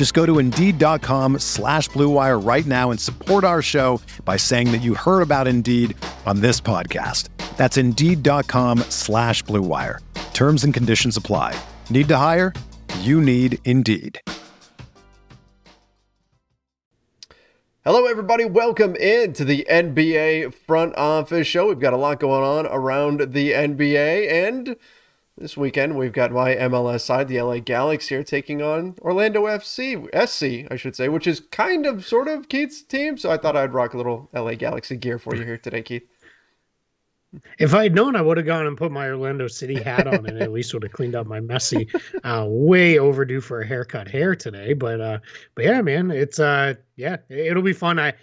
Just go to Indeed.com slash BlueWire right now and support our show by saying that you heard about Indeed on this podcast. That's Indeed.com slash BlueWire. Terms and conditions apply. Need to hire? You need Indeed. Hello, everybody. Welcome in to the NBA Front Office Show. We've got a lot going on around the NBA, and this weekend we've got my MLS side, the LA Galaxy, here taking on Orlando FC, SC, I should say, which is kind of sort of Keith's team. So I thought I'd rock a little LA Galaxy gear for you here today, Keith. If I had known, I would have gone and put my Orlando City hat on and at least would have cleaned up my messy, uh, way overdue for a haircut hair today. But uh, but yeah, man, it's uh, yeah, it'll be fun. I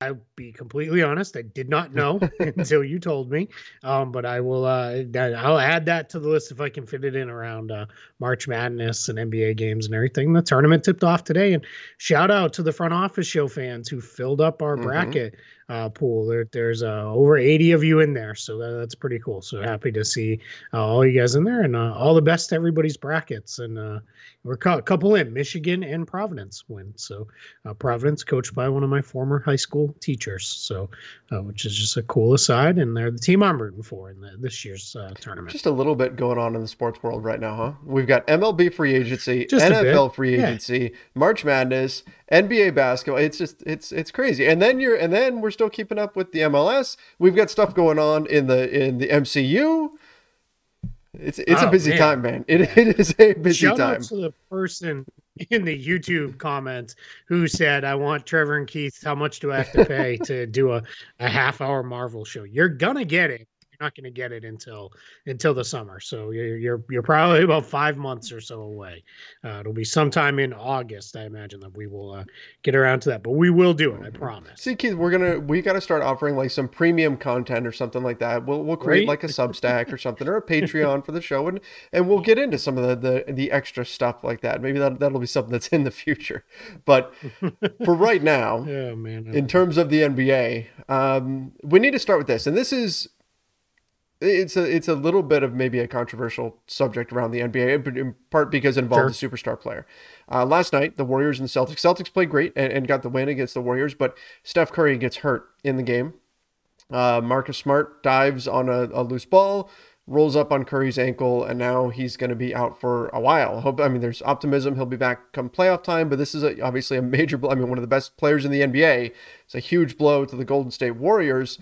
I'll be completely honest. I did not know until you told me. Um, but I will. Uh, I'll add that to the list if I can fit it in around uh, March Madness and NBA games and everything. The tournament tipped off today, and shout out to the front office show fans who filled up our mm-hmm. bracket uh, pool. There, there's uh, over 80 of you in there, so that, that's pretty cool. So happy to see uh, all you guys in there, and uh, all the best to everybody's brackets. And uh, we're a couple in Michigan and Providence win. So uh, Providence, coached by one of my former high school teachers, so which is just a cool aside. And they're the team I'm rooting for in the, this year's tournament. Just a little bit going on in the sports world right now, huh? We've got MLB free agency, just NFL free agency, yeah. March Madness, NBA basketball. It's just it's it's crazy. And then you're and then we're still keeping up with the MLS. We've got stuff going on in the in the MCU. It's it's oh, a busy man. time, man. It, it is a busy time. Shout time. Out to the person in the YouTube comments who said, "I want Trevor and Keith. How much do I have to pay to do a, a half hour Marvel show? You're gonna get it not going to get it until until the summer. So you're you're, you're probably about five months or so away. Uh, it'll be sometime in August, I imagine, that we will uh, get around to that. But we will do it, I promise. See, Keith, we're gonna we got to start offering like some premium content or something like that. We'll we'll create right? like a Substack or something or a Patreon for the show, and and we'll get into some of the the, the extra stuff like that. Maybe that that'll be something that's in the future. But for right now, yeah, man. In terms of the NBA, um, we need to start with this, and this is it's a it's a little bit of maybe a controversial subject around the NBA, in part because it involved sure. a superstar player. Uh, last night, the Warriors and the Celtics. Celtics played great and, and, got the win against the Warriors, but Steph Curry gets hurt in the game. Uh, Marcus Smart dives on a, a, loose ball, rolls up on Curry's ankle, and now he's going to be out for a while. Hope I mean, there's optimism he'll be back come playoff time, but this is a, obviously a major. Blow. I mean, one of the best players in the NBA. It's a huge blow to the Golden State Warriors.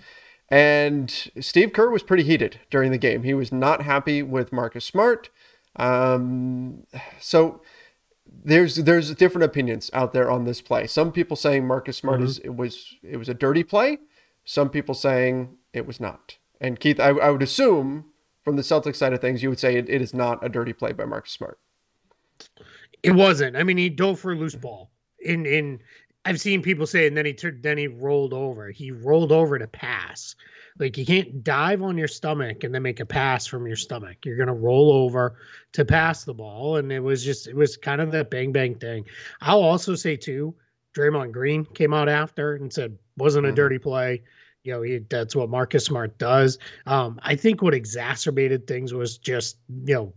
And Steve Kerr was pretty heated during the game. He was not happy with Marcus Smart. Um, so there's there's different opinions out there on this play. Some people saying Marcus Smart mm-hmm. is it was it was a dirty play. Some people saying it was not. And Keith, I, I would assume from the Celtics side of things, you would say it, it is not a dirty play by Marcus Smart. It wasn't. I mean, he dove for a loose ball. In in I've seen people say, and then he turned, then he rolled over. He rolled over to pass. Like you can't dive on your stomach and then make a pass from your stomach. You're gonna roll over to pass the ball, and it was just it was kind of that bang bang thing. I'll also say too, Draymond Green came out after and said wasn't a mm-hmm. dirty play you know, he, that's what Marcus Smart does. Um, I think what exacerbated things was just, you know,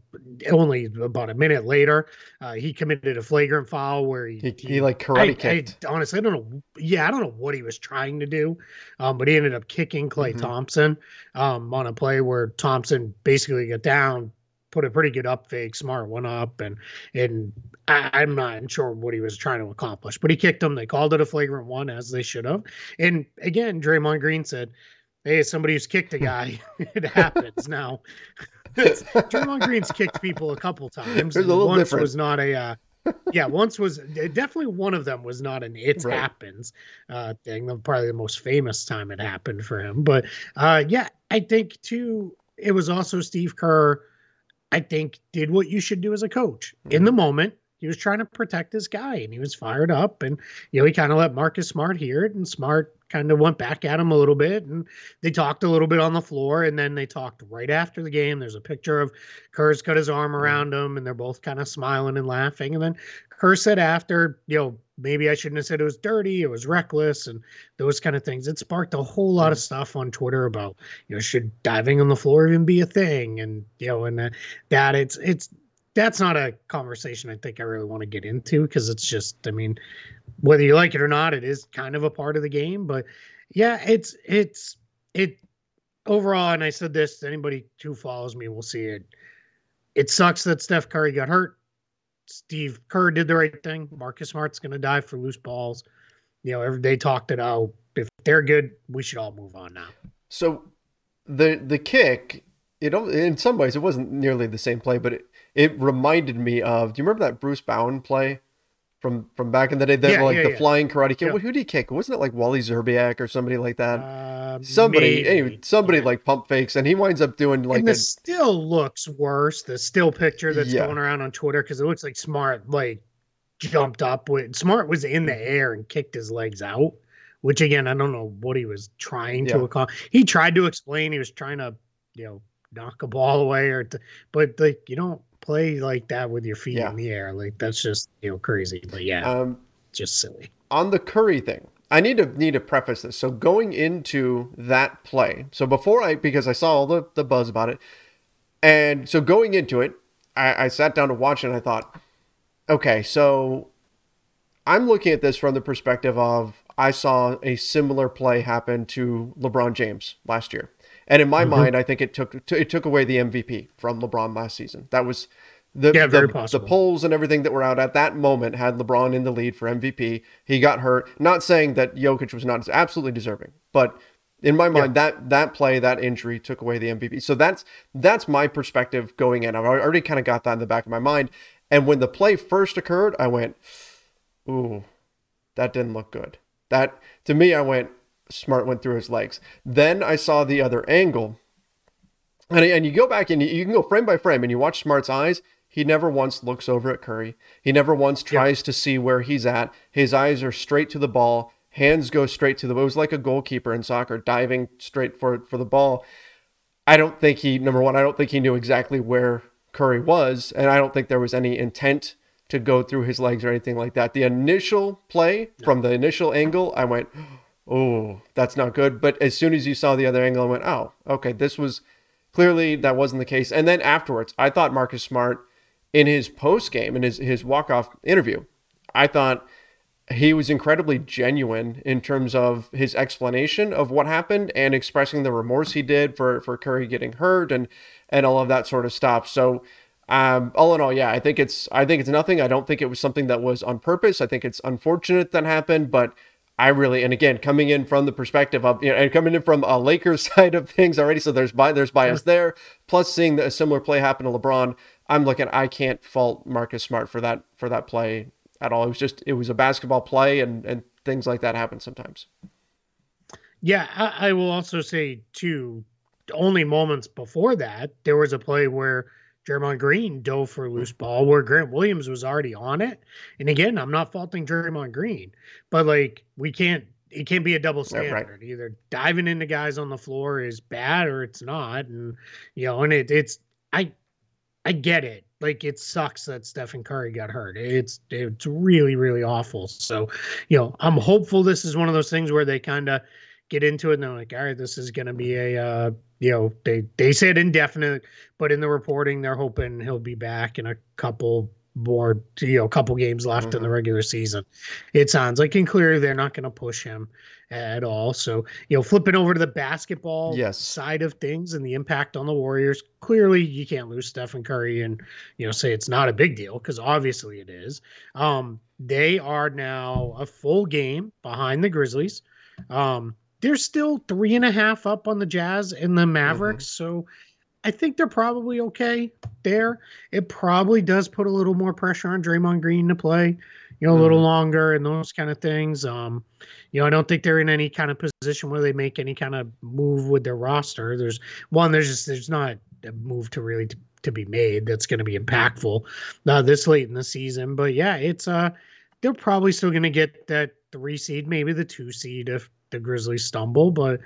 only about a minute later, uh, he committed a flagrant foul where he, he, he, he like karate I, kicked. I, honestly, I don't know. Yeah, I don't know what he was trying to do, um, but he ended up kicking Clay mm-hmm. Thompson um, on a play where Thompson basically got down, put a pretty good up fake. Smart went up, and and I, am not sure what he was trying to accomplish, but he kicked him. They called it a flagrant one, as they should have. And again, Draymond Green said, hey, somebody who's kicked a guy, it happens now. Draymond Green's kicked people a couple times. There's a little once different. was not a uh, yeah, once was definitely one of them was not an it right. happens uh, thing. Probably the most famous time it happened for him. But uh, yeah, I think too. It was also Steve Kerr. I think did what you should do as a coach mm-hmm. in the moment. He was trying to protect his guy, and he was fired up. And you know, he kind of let Marcus Smart hear it, and Smart kind of went back at him a little bit and they talked a little bit on the floor and then they talked right after the game. There's a picture of Kerr's got his arm mm-hmm. around him and they're both kind of smiling and laughing. And then Kerr said after, you know, maybe I shouldn't have said it was dirty, it was reckless and those kind of things. It sparked a whole lot of mm-hmm. stuff on Twitter about, you know, should diving on the floor even be a thing? And, you know, and that it's, it's, that's not a conversation I think I really want to get into because it's just, I mean, whether you like it or not, it is kind of a part of the game. But yeah, it's it's it overall. And I said this: anybody who follows me will see it. It sucks that Steph Curry got hurt. Steve Kerr did the right thing. Marcus Smart's going to die for loose balls. You know, every day talked it out. If they're good, we should all move on now. So the the kick, it in some ways it wasn't nearly the same play, but it it reminded me of. Do you remember that Bruce Bowen play from from back in the day? That yeah, like yeah, the yeah. flying karate kick. Who did he kick? Wasn't it like Wally Szczerbiak or somebody like that? Uh, somebody, maybe. anyway, somebody like pump fakes, and he winds up doing like. And the a, still looks worse. The still picture that's going around on Twitter because it looks like Smart like jumped up with Smart was in the air and kicked his legs out. Which again, I don't know what he was trying to accomplish. He tried to explain he was trying to, you know, knock a ball away or, to, but like you don't play like that with your feet yeah. in the air. Like that's just you know crazy. But yeah, um, just silly. On the Curry thing, I need to need to preface this. So going into that play, so before I because I saw all the the buzz about it, and so going into it, I, I sat down to watch it and I thought, okay, so I'm looking at this from the perspective of I saw a similar play happen to LeBron James last year. And in my mm-hmm. mind, I think it took it took away the MVP from LeBron last season. That was the yeah, the, the, polls and everything that were out at that moment had LeBron in the lead for MVP. He got hurt. Not saying that Jokic was not absolutely deserving, but in my mind, yeah. that that play, that injury took away the MVP. So that's that's my perspective going in. I've already kind of got that in the back of my mind. And when the play first occurred, I went, "Ooh, that didn't look good." That to me, I went, Smart went through his legs. Then I saw the other angle. And, and you go back and you, can go frame by frame and you watch Smart's eyes. He never once looks over at Curry. He never once tries to see where he's at. His eyes are straight to the ball. Hands go straight to the. Ball. It was like a goalkeeper in soccer diving straight for for the ball. I don't think he number one. I don't think he knew exactly where Curry was, and I don't think there was any intent to go through his legs or anything like that. The initial play from the initial angle, I went, oh, that's not good. But as soon as you saw the other angle, I went, oh, okay, this was clearly that wasn't the case. And then afterwards, I thought Marcus Smart in his post game, in his, his walk off interview, I thought he was incredibly genuine in terms of his explanation of what happened and expressing the remorse he did for, for Curry getting hurt and, and all of that sort of stuff. So, um, all in all, yeah, I think it's I think it's nothing. I don't think it was something that was on purpose. I think it's unfortunate that happened, but I really, and again, coming in from the perspective of, you know, and coming in from a Lakers side of things already, so there's bi- there's bias there. Plus, seeing a similar play happen to LeBron, I'm looking. I can't fault Marcus Smart for that for that play at all. It was just it was a basketball play, and and things like that happen sometimes. Yeah, I, I will also say too. Only moments before that, there was a play where Draymond Green dove for a loose mm-hmm. ball where Grant Williams was already on it. And again, I'm not faulting Draymond Green, but like we can't it can't be a double standard. Right. Either diving into guys on the floor is bad or it's not. And you know, and it, it's I I get it. Like it sucks that Stephen Curry got hurt. It's it's really really awful. So, you know, I'm hopeful this is one of those things where they kind of get into it and they're like, all right, this is going to be a, uh, you know, they, they said indefinite, but in the reporting, they're hoping he'll be back in a couple more, you know, a couple games left mm-hmm. in the mm-hmm. regular season. It sounds like, and clearly they're not going to push him at all. So, you know, flipping over to the basketball yes. side of things and the impact on the Warriors, clearly you can't lose Stephen Curry and, you know, say it's not a big deal because obviously it is. Um, they are now a full game behind the Grizzlies. Um, they're still three and a half up on the Jazz and the Mavericks. Mm-hmm. So I think they're probably okay there. It probably does put a little more pressure on Draymond Green to play, you know, a little mm-hmm. longer and those kind of things. Um, you know, I don't think they're in any kind of position where they make any kind of move with their roster. There's one, there's just there's not a move to really to, to be made that's going to be impactful uh, this late in the season. But yeah, it's uh, they're probably still going to get that three seed, maybe the two seed if the Grizzlies stumble. But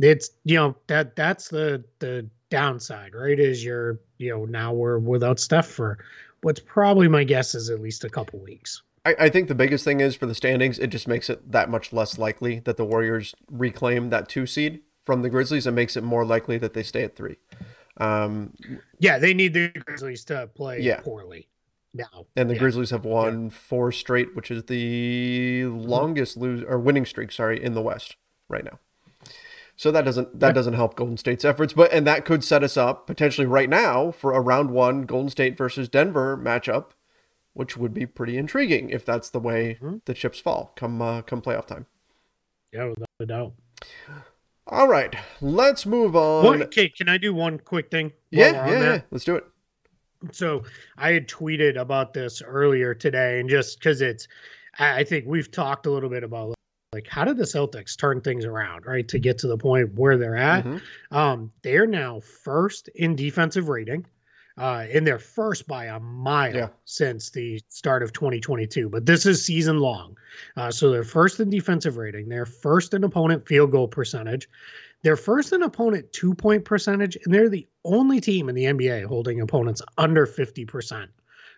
it's you know that that's the the downside, right? Is you're you know now we're without Steph for what's probably my guess is at least a couple weeks. I, I think the biggest thing is for the standings, it just makes it that much less likely that the Warriors reclaim that two seed from the Grizzlies and makes it more likely that they stay at three. Um, yeah, they need the Grizzlies to play yeah. poorly now. And the yeah. Grizzlies have won yeah. four straight, which is the longest lose or winning streak, sorry, in the West right now. So that doesn't that doesn't help Golden State's efforts, but and that could set us up potentially right now for a round one Golden State versus Denver matchup, which would be pretty intriguing if that's the way mm-hmm. the chips fall come uh, come playoff time. Yeah, without a doubt. All right, let's move on. okay, can I do one quick thing? Yeah, yeah, yeah, let's do it. So I had tweeted about this earlier today, and just because it's, I think we've talked a little bit about like how did the Celtics turn things around, right, to get to the point where they're at? Mm-hmm. Um, they're now first in defensive rating uh, in their first by a mile yeah. since the start of 2022. But this is season long. Uh, so they're first in defensive rating. They're first in opponent field goal percentage. They're first in opponent two point percentage. And they're the only team in the NBA holding opponents under 50%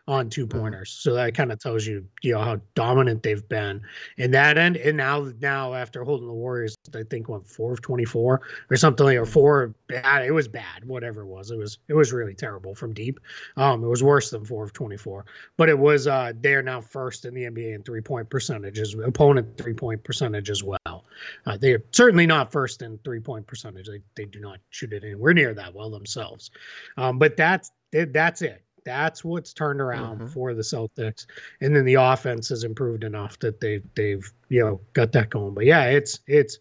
on two mm-hmm. pointers. So that kind of tells you, you know, how dominant they've been in that end. And now, now after holding the Warriors, I think went four of 24 or something like, or four bad. It was bad, whatever it was. It was, it was really terrible from deep. Um, it was worse than four of 24, but it was, uh, they are now first in the NBA in three point percentages, opponent three point percentage as well. Uh, they are certainly not first in three point percentage. They, they do not shoot it anywhere near that well themselves. Um, but that's, that's it that's what's turned around mm-hmm. for the Celtics, and then the offense has improved enough that they they've you know got that going. But yeah, it's it's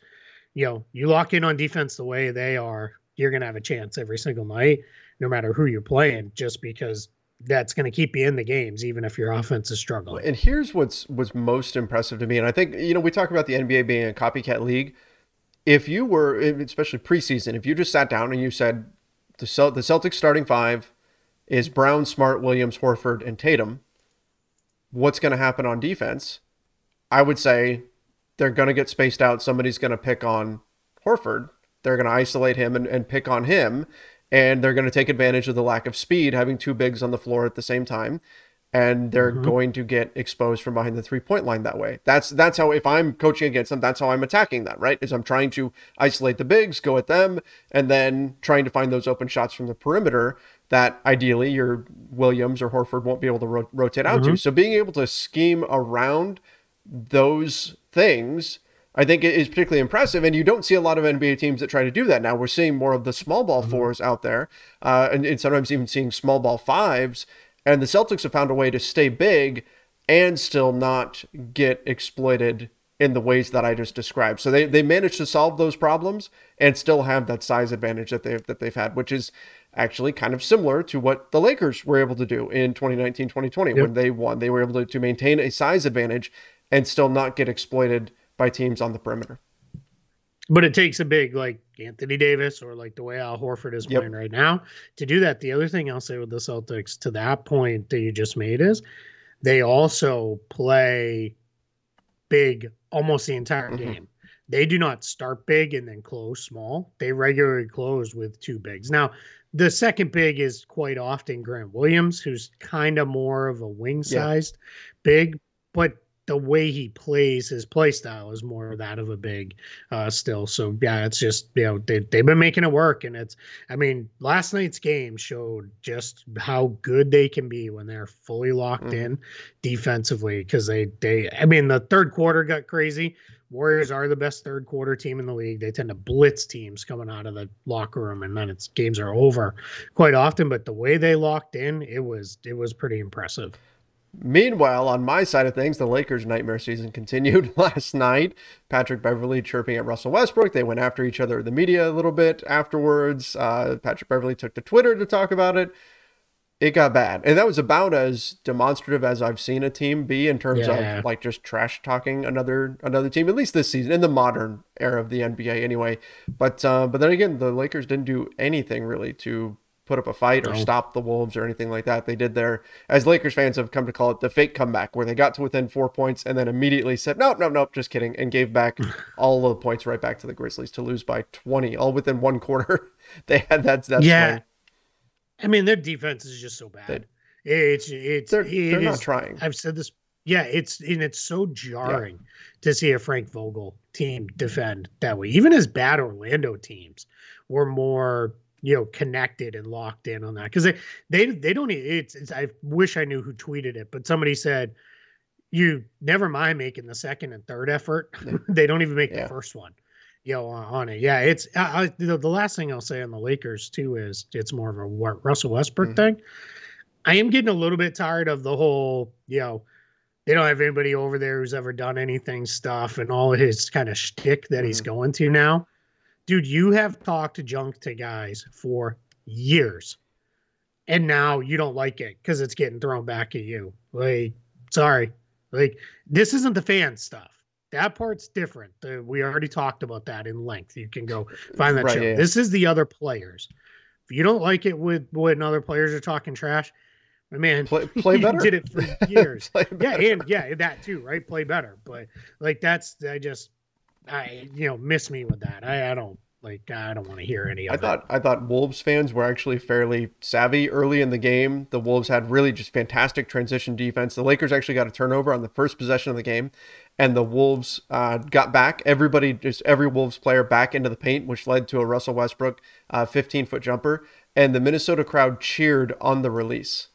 you know you lock in on defense the way they are, you're gonna have a chance every single night, no matter who you're playing, just because that's going to keep you in the games, even if your offense is struggling. And here's what's what's most impressive to me, and I think you know we talk about the NBA being a copycat league. If you were, especially preseason, if you just sat down and you said the Celt- the Celtics starting five is Brown, Smart, Williams, Horford, and Tatum. What's going to happen on defense? I would say they're going to get spaced out. Somebody's going to pick on Horford. They're going to isolate him and, and pick on him. And they're going to take advantage of the lack of speed, having two bigs on the floor at the same time. And they're mm-hmm. going to get exposed from behind the three point line that way. That's that's how if I'm coaching against them, that's how I'm attacking that, right? Is I'm trying to isolate the bigs, go at them, and then trying to find those open shots from the perimeter that ideally your Williams or Horford won't be able to ro- rotate out mm-hmm. to. So being able to scheme around those things, I think is particularly impressive. And you don't see a lot of NBA teams that try to do that now. We're seeing more of the small ball mm-hmm. fours out there, uh, and, and sometimes even seeing small ball fives. And the Celtics have found a way to stay big and still not get exploited in the ways that I just described. So they, they managed to solve those problems and still have that size advantage that they've that they've had, which is actually kind of similar to what the Lakers were able to do in 2019 2020 yep. when they won. They were able to, to maintain a size advantage and still not get exploited by teams on the perimeter. But it takes a big like Anthony Davis or like the way Al Horford is yep. playing right now to do that. The other thing I'll say with the Celtics to that point that you just made is they also play big almost the entire mm-hmm. game. They do not start big and then close small. They regularly close with two bigs. Now, the second big is quite often Grant Williams, who's kind of more of a wing sized yeah. big, but the way he plays his play style is more that of a big uh, still. So yeah, it's just you know they they've been making it work, and it's I mean last night's game showed just how good they can be when they're fully locked mm-hmm. in defensively because they they I mean the third quarter got crazy. Warriors are the best third quarter team in the league. They tend to blitz teams coming out of the locker room, and then its games are over quite often. But the way they locked in, it was it was pretty impressive. Meanwhile, on my side of things, the Lakers' nightmare season continued last night. Patrick Beverley chirping at Russell Westbrook. They went after each other in the media a little bit afterwards. Uh, Patrick Beverley took to Twitter to talk about it. It got bad. And that was about as demonstrative as I've seen a team be in terms yeah. of like just trash talking another another team, at least this season, in the modern era of the NBA anyway. But uh, but then again, the Lakers didn't do anything really to put up a fight or stop the Wolves or anything like that. They did their, as Lakers fans have come to call it, the fake comeback, where they got to within four points and then immediately said, nope, nope, nope, just kidding, and gave back all of the points right back to the Grizzlies to lose by 20, all within one quarter. they had that. That's yeah. Swing. I mean, their defense is just so bad. They, it's, it's, they're, they're not trying. I've said this. Yeah, it's, and it's so jarring yeah. to see a Frank Vogel team defend that way. Even as bad Orlando teams were more you know connected and locked in on that because they they they don't it's, it's i wish i knew who tweeted it but somebody said you never mind making the second and third effort they don't even make yeah. the first one you know on it yeah it's I, I, the, the, last thing i'll say on the lakers too is it's more of a russell westbrook mm-hmm. thing i am getting a little bit tired of the whole you know they don't have anybody over there who's ever done anything stuff and all his kind of shtick that mm-hmm. he's going to now dude, you have talked junk to guys for years, and now you don't like it because it's getting thrown back at you. Like, sorry, like this isn't the fan stuff. That part's different. we already talked about that in length. You can go find that right, show. Yeah. This is the other players. If you don't like it with when other players are talking trash, my man, play, play better. did it for years. yeah, and yeah, that too, right? Play better. But like that's I just I you know miss me with that. I, I don't like I don't want to hear any of I thought it. I thought Wolves fans were actually fairly savvy early in the game. The Wolves had really just fantastic transition defense. The Lakers actually got a turnover on the first possession of the game, and the Wolves uh, got back everybody, just every Wolves player back into the paint, which led to a Russell Westbrook uh, 15 foot jumper. And the Minnesota crowd cheered on the release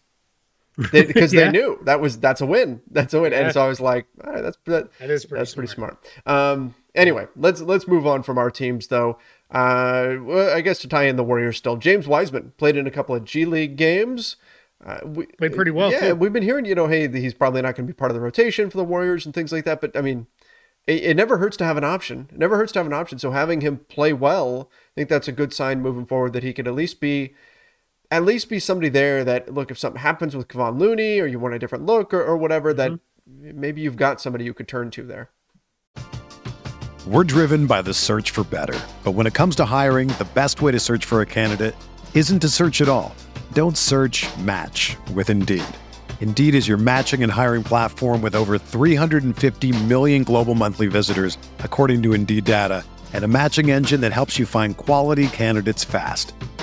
they, because yeah. they knew that was that's a win. That's a win. Yeah. And so I was like, right, that's that, that is pretty that's smart. pretty smart. Um, anyway, let's let's move on from our teams though. Uh, well, I guess to tie in the Warriors still, James Wiseman played in a couple of G League games. Uh, we, played pretty well. Yeah, too. we've been hearing, you know, hey, he's probably not going to be part of the rotation for the Warriors and things like that. But I mean, it, it, never hurts to have an option. It never hurts to have an option. So having him play well, I think that's a good sign moving forward that he could at least be at least be somebody there that look if something happens with Kevon Looney or you want a different look or, or whatever mm-hmm. that maybe you've got somebody you could turn to there. We're driven by the search for better, but when it comes to hiring, the best way to search for a candidate isn't to search at all. Don't search. Match with Indeed. Indeed is your matching and hiring platform with over 350 million global monthly visitors, according to Indeed data, and a matching engine that helps you find quality candidates fast.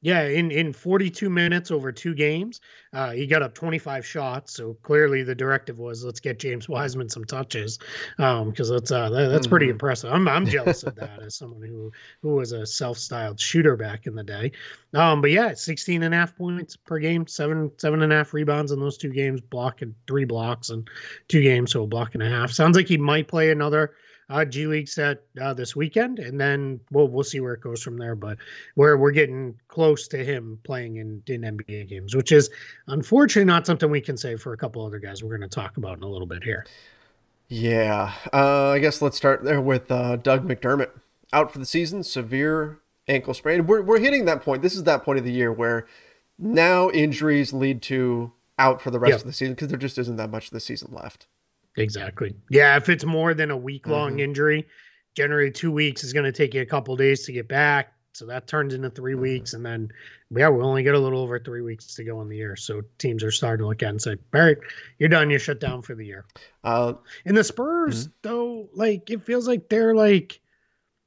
Yeah, in in 42 minutes over two games, uh, he got up 25 shots. So clearly, the directive was let's get James Wiseman some touches, because um, that's uh, that, that's pretty mm-hmm. impressive. I'm I'm jealous of that as someone who who was a self-styled shooter back in the day. Um, but yeah, 16 and a half points per game, seven seven and a half rebounds in those two games, blocking three blocks and two games, so a block and a half. Sounds like he might play another uh, G League set uh, this weekend, and then we'll we'll see where it goes from there. But we're we're getting close to him playing in in NBA games, which is unfortunately not something we can say for a couple other guys we're going to talk about in a little bit here. Yeah, uh, I guess let's start there with uh, Doug McDermott out for the season, severe ankle sprain. We're we're hitting that point. This is that point of the year where now injuries lead to out for the rest yep. of the season because there just isn't that much of the season left. Exactly. Yeah, if it's more than a week long mm-hmm. injury, generally two weeks is going to take you a couple days to get back. so that turns into 3 mm-hmm. weeks, and then yeah, we only get a little over three weeks to go in the year. So teams are starting to look at and say, "All right, you're done. You're shut down for the year." Uh, and the Spurs, mm-hmm. though, like it feels like they're like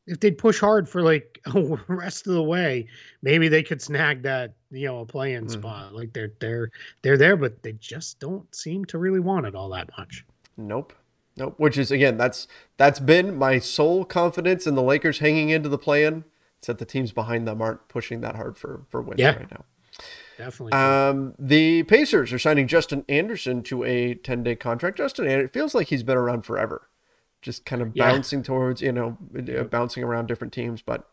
if they'd push hard for like the rest of the way, maybe they could snag that you know a play-in mm-hmm. spot. Like they're they're they're there, but they just don't seem to really want it all that much. Nope. Nope. Which is again, that's that's been my sole confidence in the Lakers hanging into the play-in. It's that the teams behind them aren't pushing that hard for for wins yeah. right now. Definitely. Um, the Pacers are signing Justin Anderson to a 10 day contract. Justin, it feels like he's been around forever, just kind of yeah. bouncing towards, you know, uh, bouncing around different teams. But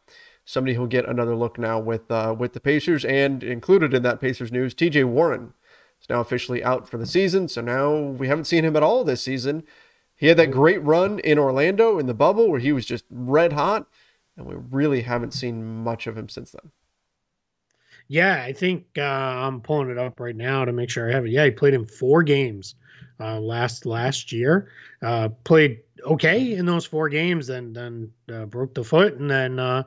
somebody who'll get another look now with uh, with the Pacers, and included in that Pacers news, T.J. Warren is now officially out for the season. So now we haven't seen him at all this season. He had that great run in Orlando in the bubble where he was just red hot, and we really haven't seen much of him since then. Yeah, I think uh, I'm pulling it up right now to make sure I have it. Yeah, he played in four games uh, last last year. Uh, played okay in those four games, then then uh, broke the foot, and then uh,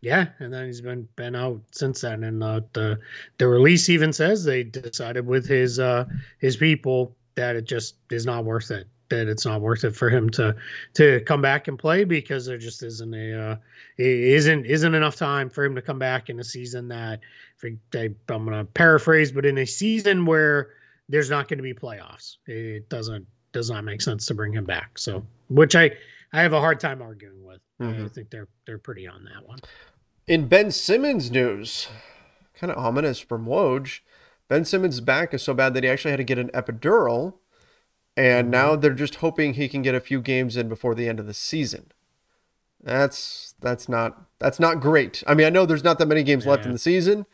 yeah, and then he's been been out since then. And uh, the the release even says they decided with his his people that it just is not worth it that it's not worth it for him to to come back and play because there just isn't a uh, isn't isn't enough time for him to come back in a season that I, I'm going to paraphrase, but in a season where there's not going to be playoffs, it doesn't does not make sense to bring him back. So, which I I have a hard time arguing with. Mm-hmm. I think they're they're pretty on that one. In Ben Simmons news, kind of ominous from Woj. Ben Simmons' back is so bad that he actually had to get an epidural and now they're just hoping he can get a few games in before the end of the season. That's that's not that's not great. I mean, I know there's not that many games yeah. left in the season,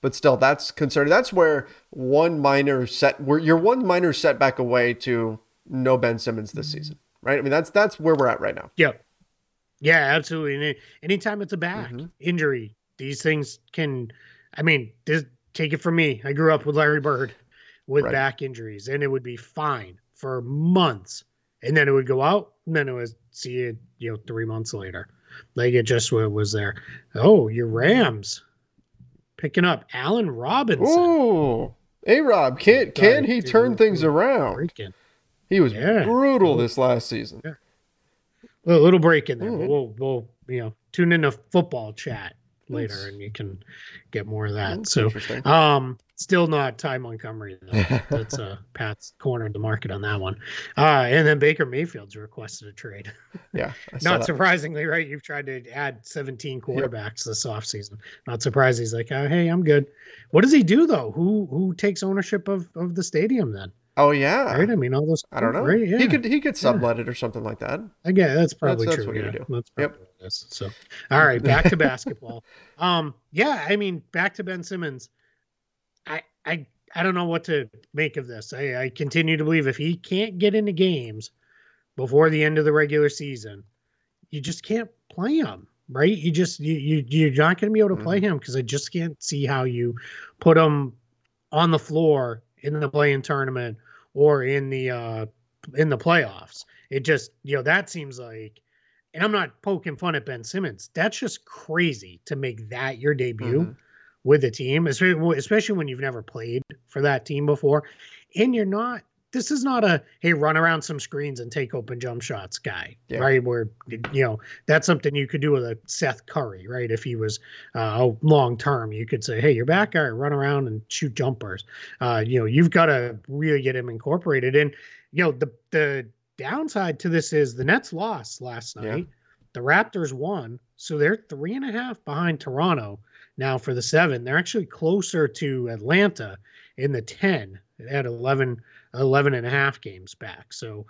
but still, that's concerning. That's where one minor set where you're one minor setback away to no Ben Simmons this season, right? I mean, that's that's where we're at right now. Yeah, yeah, absolutely. And anytime it's a back mm-hmm. injury, these things can. I mean, this, take it from me. I grew up with Larry Bird with right. back injuries, and it would be fine for months, and then it would go out, and then it was see it, you know, three months later. Like it just was there. Oh, your Rams picking up Allen Robinson. Oh, A Rob, can can he turn things around? He was yeah. brutal this last season. Yeah. A little break in there, mm-hmm. we'll we'll you know tune into football chat later, That's... and you can get more of that. That's so, um, Still not Ty Montgomery though. That's uh, Pat's cornered the market on that one. Uh, and then Baker Mayfield's requested a trade. Yeah. not surprisingly, right? You've tried to add 17 quarterbacks yep. this offseason. Not surprised he's like, oh, hey, I'm good. What does he do though? Who who takes ownership of, of the stadium then? Oh yeah, right. I mean, all those. I don't know. Right? Yeah. He could he could sublet yeah. it or something like that. Again, that's probably that's, true. That's what yeah. do. That's yep. So, all right, back to basketball. Um, yeah, I mean, back to Ben Simmons. I I I don't know what to make of this. I, I continue to believe if he can't get into games before the end of the regular season, you just can't play him, right? You just you, you you're not going to be able to play mm-hmm. him because I just can't see how you put him on the floor in the play-in tournament or in the uh in the playoffs. It just you know that seems like and I'm not poking fun at Ben Simmons. That's just crazy to make that your debut. Mm-hmm with the team, especially when you've never played for that team before. And you're not, this is not a, hey, run around some screens and take open jump shots guy, yeah. right? Where, you know, that's something you could do with a Seth Curry, right? If he was uh, long term, you could say, hey, you're back guy, run around and shoot jumpers. Uh, you know, you've got to really get him incorporated. And, you know, the, the downside to this is the Nets lost last night. Yeah. The Raptors won. So they're three and a half behind Toronto now for the seven. They're actually closer to Atlanta in the 10 at 11, 11 and a half games back. So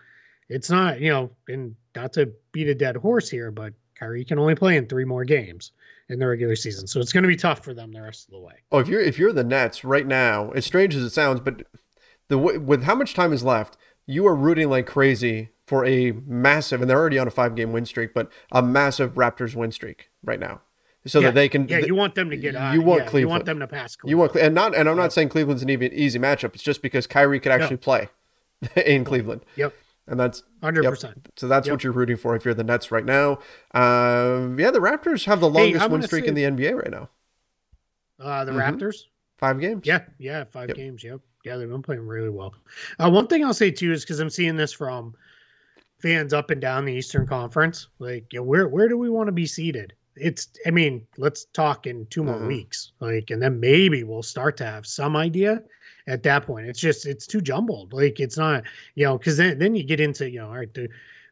it's not, you know, and not to beat a dead horse here, but Kyrie can only play in three more games in the regular season. So it's going to be tough for them the rest of the way. Oh, if you're if you're the Nets right now, as strange as it sounds, but the with how much time is left, you are rooting like crazy for a massive, and they're already on a five game win streak, but a massive Raptors win streak right now so yeah. that they can. Yeah, you want them to get. Uh, you want yeah, Cleveland. You want them to pass. Cleveland. You want and not and I'm not saying Cleveland's an even easy matchup. It's just because Kyrie could actually play in Cleveland. Yep. and that's hundred yep. percent. So that's yep. what you're rooting for if you're the Nets right now. Um, yeah, the Raptors have the longest hey, win streak in the NBA right now. Uh, the mm-hmm. Raptors, five games. Yeah, yeah, five yep. games. Yep, yeah, they've been playing really well. Uh, one thing I'll say too is because I'm seeing this from fans up and down the Eastern Conference. Like, you know, where where do we want to be seated? It's, I mean, let's talk in 2 more mm-hmm. weeks, like, and then maybe we'll start to have some idea at that point. It's just it's too jumbled. Like it's not, you know, because then then you get into you know, all right, the,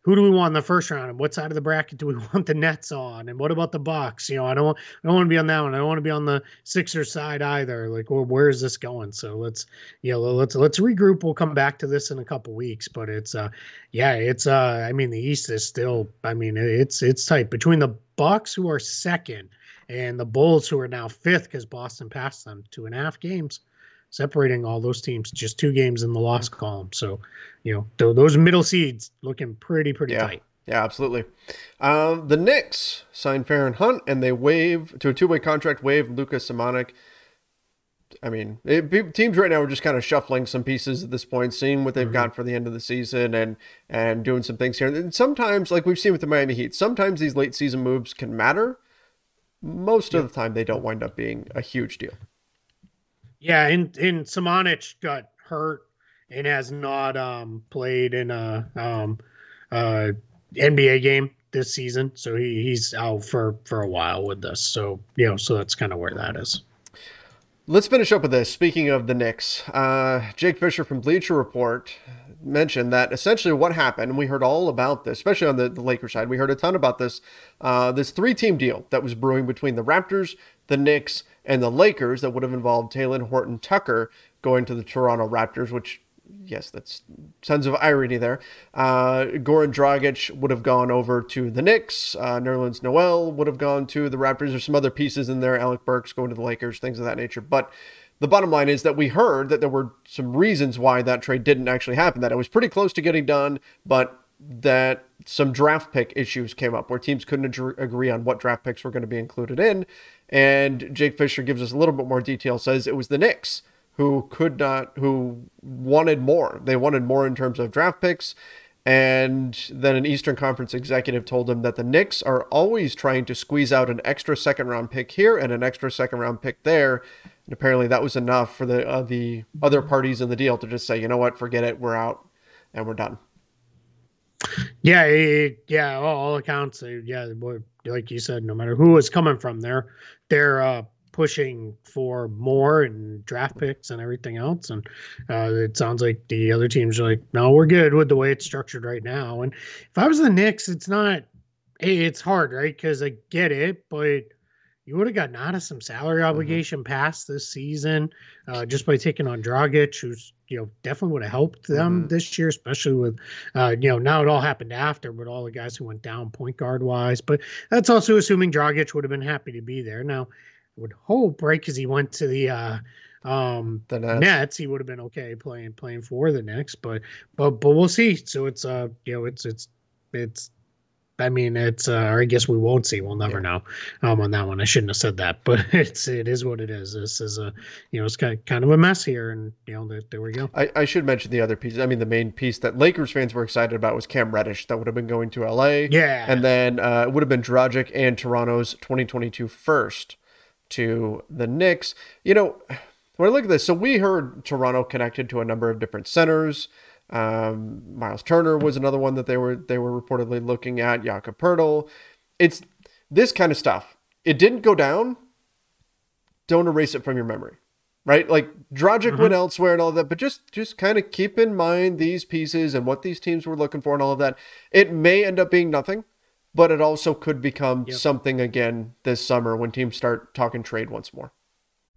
who do we want in the first round, and what side of the bracket do we want the Nets on, and what about the Bucks? You know, I don't want I don't want to be on that one. I don't want to be on the Sixers side either. Like, well, where is this going? So let's you know let's let's regroup. We'll come back to this in a couple weeks, but it's uh yeah it's uh I mean the East is still I mean it's it's tight between the Bucks who are second and the Bulls who are now fifth because Boston passed them two and a half games separating all those teams, just two games in the loss column. So, you know, th- those middle seeds looking pretty, pretty yeah. tight. Yeah, absolutely. Um, the Knicks signed Feron Hunt and they waive to a two way contract, waive Lucas Samanic. I mean, it, teams right now are just kind of shuffling some pieces at this point, seeing what they've mm-hmm. got for the end of the season, and and doing some things here. And sometimes, like we've seen with the Miami Heat, sometimes these late season moves can matter. Most yep. of the time, they don't wind up being a huge deal. Yeah, and and Samanic got hurt and has not um, played in a um, uh, NBA game this season, so he, he's out for for a while with this. So you know, so that's kind of where that is. Let's finish up with this. Speaking of the Knicks, uh, Jake Fisher from Bleacher Report mentioned that essentially what happened, and we heard all about this, especially on the, the Lakers side. We heard a ton about this. Uh, this three-team deal that was brewing between the Raptors, the Knicks, and the Lakers that would have involved Talen Horton Tucker going to the Toronto Raptors, which yes, that's tons of irony there. Uh, Goran Dragic would have gone over to the Knicks. Uh, Nerlens Noel would have gone to the Raptors. There's some other pieces in there. Alec Burks going to the Lakers, things of that nature. But the bottom line is that we heard that there were some reasons why that trade didn't actually happen. That it was pretty close to getting done, but that some draft pick issues came up where teams couldn't agree on what draft picks were going to be included in. And Jake Fisher gives us a little bit more detail, says it was the Knicks who could not, who wanted more. They wanted more in terms of draft picks. And then an Eastern Conference executive told him that the Knicks are always trying to squeeze out an extra second round pick here and an extra second round pick there. And apparently that was enough for the uh, the other parties in the deal to just say, you know what, forget it, we're out and we're done. Yeah, it, yeah, all accounts, yeah, like you said, no matter who is coming from there, they're uh, pushing for more and draft picks and everything else. And uh, it sounds like the other teams are like, no, we're good with the way it's structured right now. And if I was the Knicks, it's not, it's hard, right? Because I get it, but you would have gotten out of some salary mm-hmm. obligation mm-hmm. past this season uh, just by taking on Dragic, who's you know definitely would have helped them mm-hmm. this year, especially with uh, you know now it all happened after, but all the guys who went down point guard wise. But that's also assuming Dragic would have been happy to be there. Now, I would hope right because he went to the. Uh, um the Nets. Nets. he would have been okay playing playing for the Knicks but but but we'll see so it's uh you know it's it's it's I mean, it's, uh, or I guess we won't see. We'll never yeah. know um, on that one. I shouldn't have said that, but it's, it is what it is. This is a, you know, it's kind of, kind of a mess here. And, you know, there, there we go. I, I should mention the other piece. I mean, the main piece that Lakers fans were excited about was Cam Reddish. That would have been going to LA. Yeah. And then uh, it would have been Dragic and Toronto's 2022 first to the Knicks. You know, when I look at this, so we heard Toronto connected to a number of different centers. Um, Miles Turner was another one that they were they were reportedly looking at. Jakob Poeltl. It's this kind of stuff. It didn't go down. Don't erase it from your memory, right? Like Dragic mm-hmm. went elsewhere and all that, but just just kind of keep in mind these pieces and what these teams were looking for and all of that. It may end up being nothing, but it also could become yep. something again this summer when teams start talking trade once more.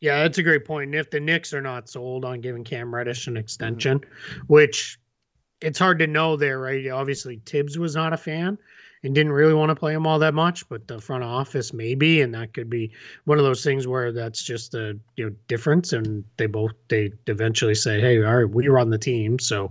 Yeah, that's a great point. And if the Knicks are not sold on giving Cam Reddish an extension, mm-hmm. which it's hard to know there, right? Obviously, Thibs was not a fan and didn't really want to play him all that much, but the front office maybe, and that could be one of those things where that's just a you know difference, and they both they eventually say, hey, all right, we run the team, so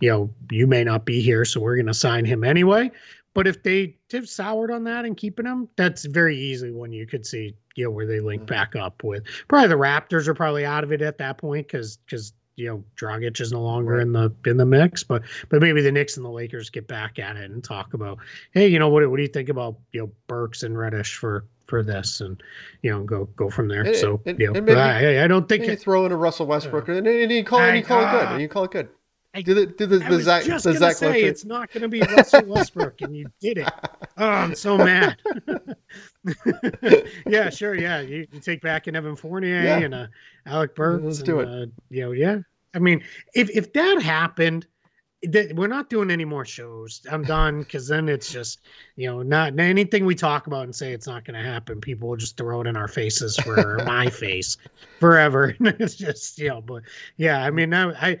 you know you may not be here, so we're going to sign him anyway. But if they have soured on that and keeping him, that's very easily one you could see you know where they link mm-hmm. back up with. Probably the Raptors are probably out of it at that point because because you know Dragic is no longer in the in the mix, but but maybe the Knicks and the Lakers get back at it and talk about, hey, you know what what do you think about you know Burks and Reddish for for this and you know go go from there. And, so and, you know, maybe, I, I, don't think you throw in a Russell Westbrook and, and you call and you call it good and you call it good. I, do the, do the, the, Zach, just the gonna Zach say it's not going to be Russell Westbrook, and you did it. Oh, I'm so mad. yeah, sure. Yeah, you, you, take back an Evan Fournier yeah. and a Alec Burks. Let's and, do it. Uh, you know, yeah. I mean, if if that happened, that we're not doing any more shows. I'm done because then it's just you know not anything we talk about and say it's not going to happen. People will just throw it in our faces for my face forever. it's just you know, but yeah, I mean, I, I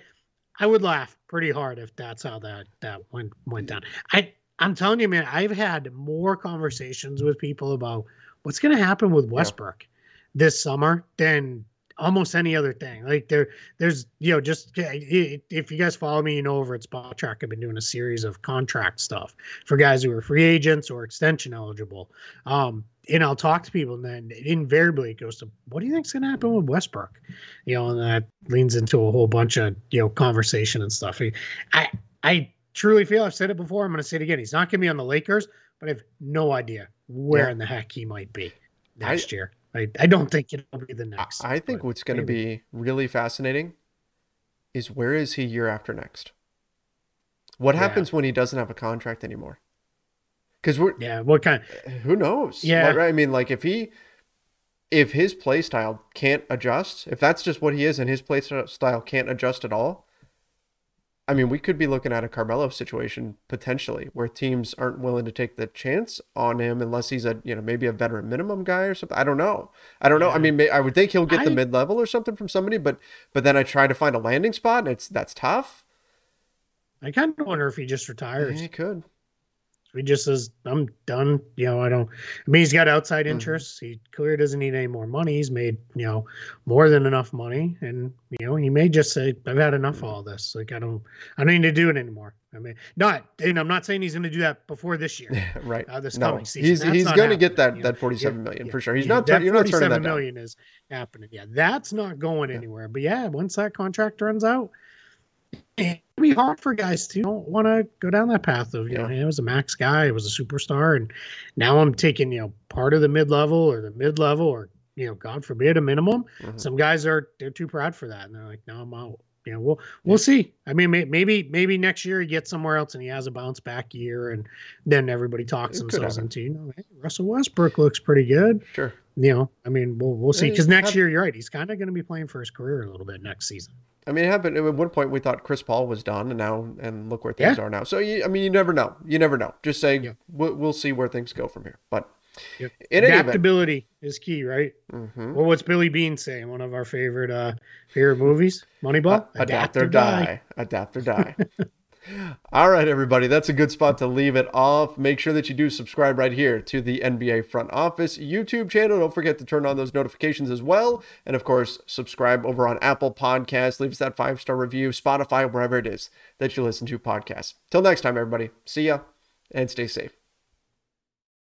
I would laugh pretty hard if that's how that that went went down. I I'm telling you, man, I've had more conversations with people about what's going to happen with Westbrook yeah. this summer than almost any other thing. Like there, there's you know just if you guys follow me, you know over at Spotrac, I've been doing a series of contract stuff for guys who are free agents or extension eligible. Um, and I'll talk to people, and then invariably it goes to, "What do you think's going to happen with Westbrook?" You know, and that leans into a whole bunch of you know conversation and stuff. I I truly feel I've said it before. I'm going to say it again. He's not going to be on the Lakers, but I have no idea where yeah. in the heck he might be next I, year. I, I don't think it'll be the next. I think what's going to be really fascinating is where is he year after next? What happens when he doesn't have a contract anymore? Because we're yeah, what kind? Who knows? Yeah, like, I mean, like if he, if his play style can't adjust, if that's just what he is, and his play style can't adjust at all, I mean, we could be looking at a Carmelo situation potentially, where teams aren't willing to take the chance on him unless he's a you know maybe a veteran minimum guy or something. I don't know. I don't know. I mean, I would think he'll get I, the mid level or something from somebody, but but then I try to find a landing spot, and it's that's tough. I kind of wonder if he just retires. Yeah, he could. He just says, I'm done. You know, I don't, I mean, he's got outside mm-hmm. interests. Mm-hmm. He clearly doesn't need any more money. He's made, you know, more than enough money. And, you know, he may just say, I've had enough of all this. Like, I don't, I don't need to do it anymore. I mean, not, and I'm not saying he's going to do that before this year. right. Uh, this no, coming season. He's, he's going to get that, that 47 yeah, million yeah, for sure. He's yeah, not, turning. you're not turning that million down. is happening. Yeah. That's not going anywhere. But yeah, once that contract runs out, it'd be hard for guys to don't want to go down that path of you yeah. know he was a max guy, he was a superstar, and now I'm taking you know part of the mid level or the mid level or you know God forbid a minimum. Mm-hmm. Some guys are they're too proud for that, and they're like, no, I'm out. You know, we'll we'll yeah. see. I mean, may, maybe maybe next year he gets somewhere else and he has a bounce back year, and then everybody talks it themselves into you know, hey, Russell Westbrook looks pretty good. Sure. You know, I mean, we'll we'll see because next year you're right. He's kind of going to be playing for his career a little bit next season. I mean, it happened at one point. We thought Chris Paul was done, and now, and look where things yeah. are now. So, you, I mean, you never know. You never know. Just say yeah. we'll, we'll, see where things go from here. But yep. adaptability is key, right? Mm-hmm. Well, what's Billy Beane saying? One of our favorite uh favorite movies, Moneyball. Uh, adapt, adapt, or die. die. Adapt or die. All right, everybody, that's a good spot to leave it off. Make sure that you do subscribe right here to the NBA Front Office YouTube channel. Don't forget to turn on those notifications as well. And of course, subscribe over on Apple Podcasts. Leave us that five star review, Spotify, wherever it is that you listen to podcasts. Till next time, everybody, see ya and stay safe.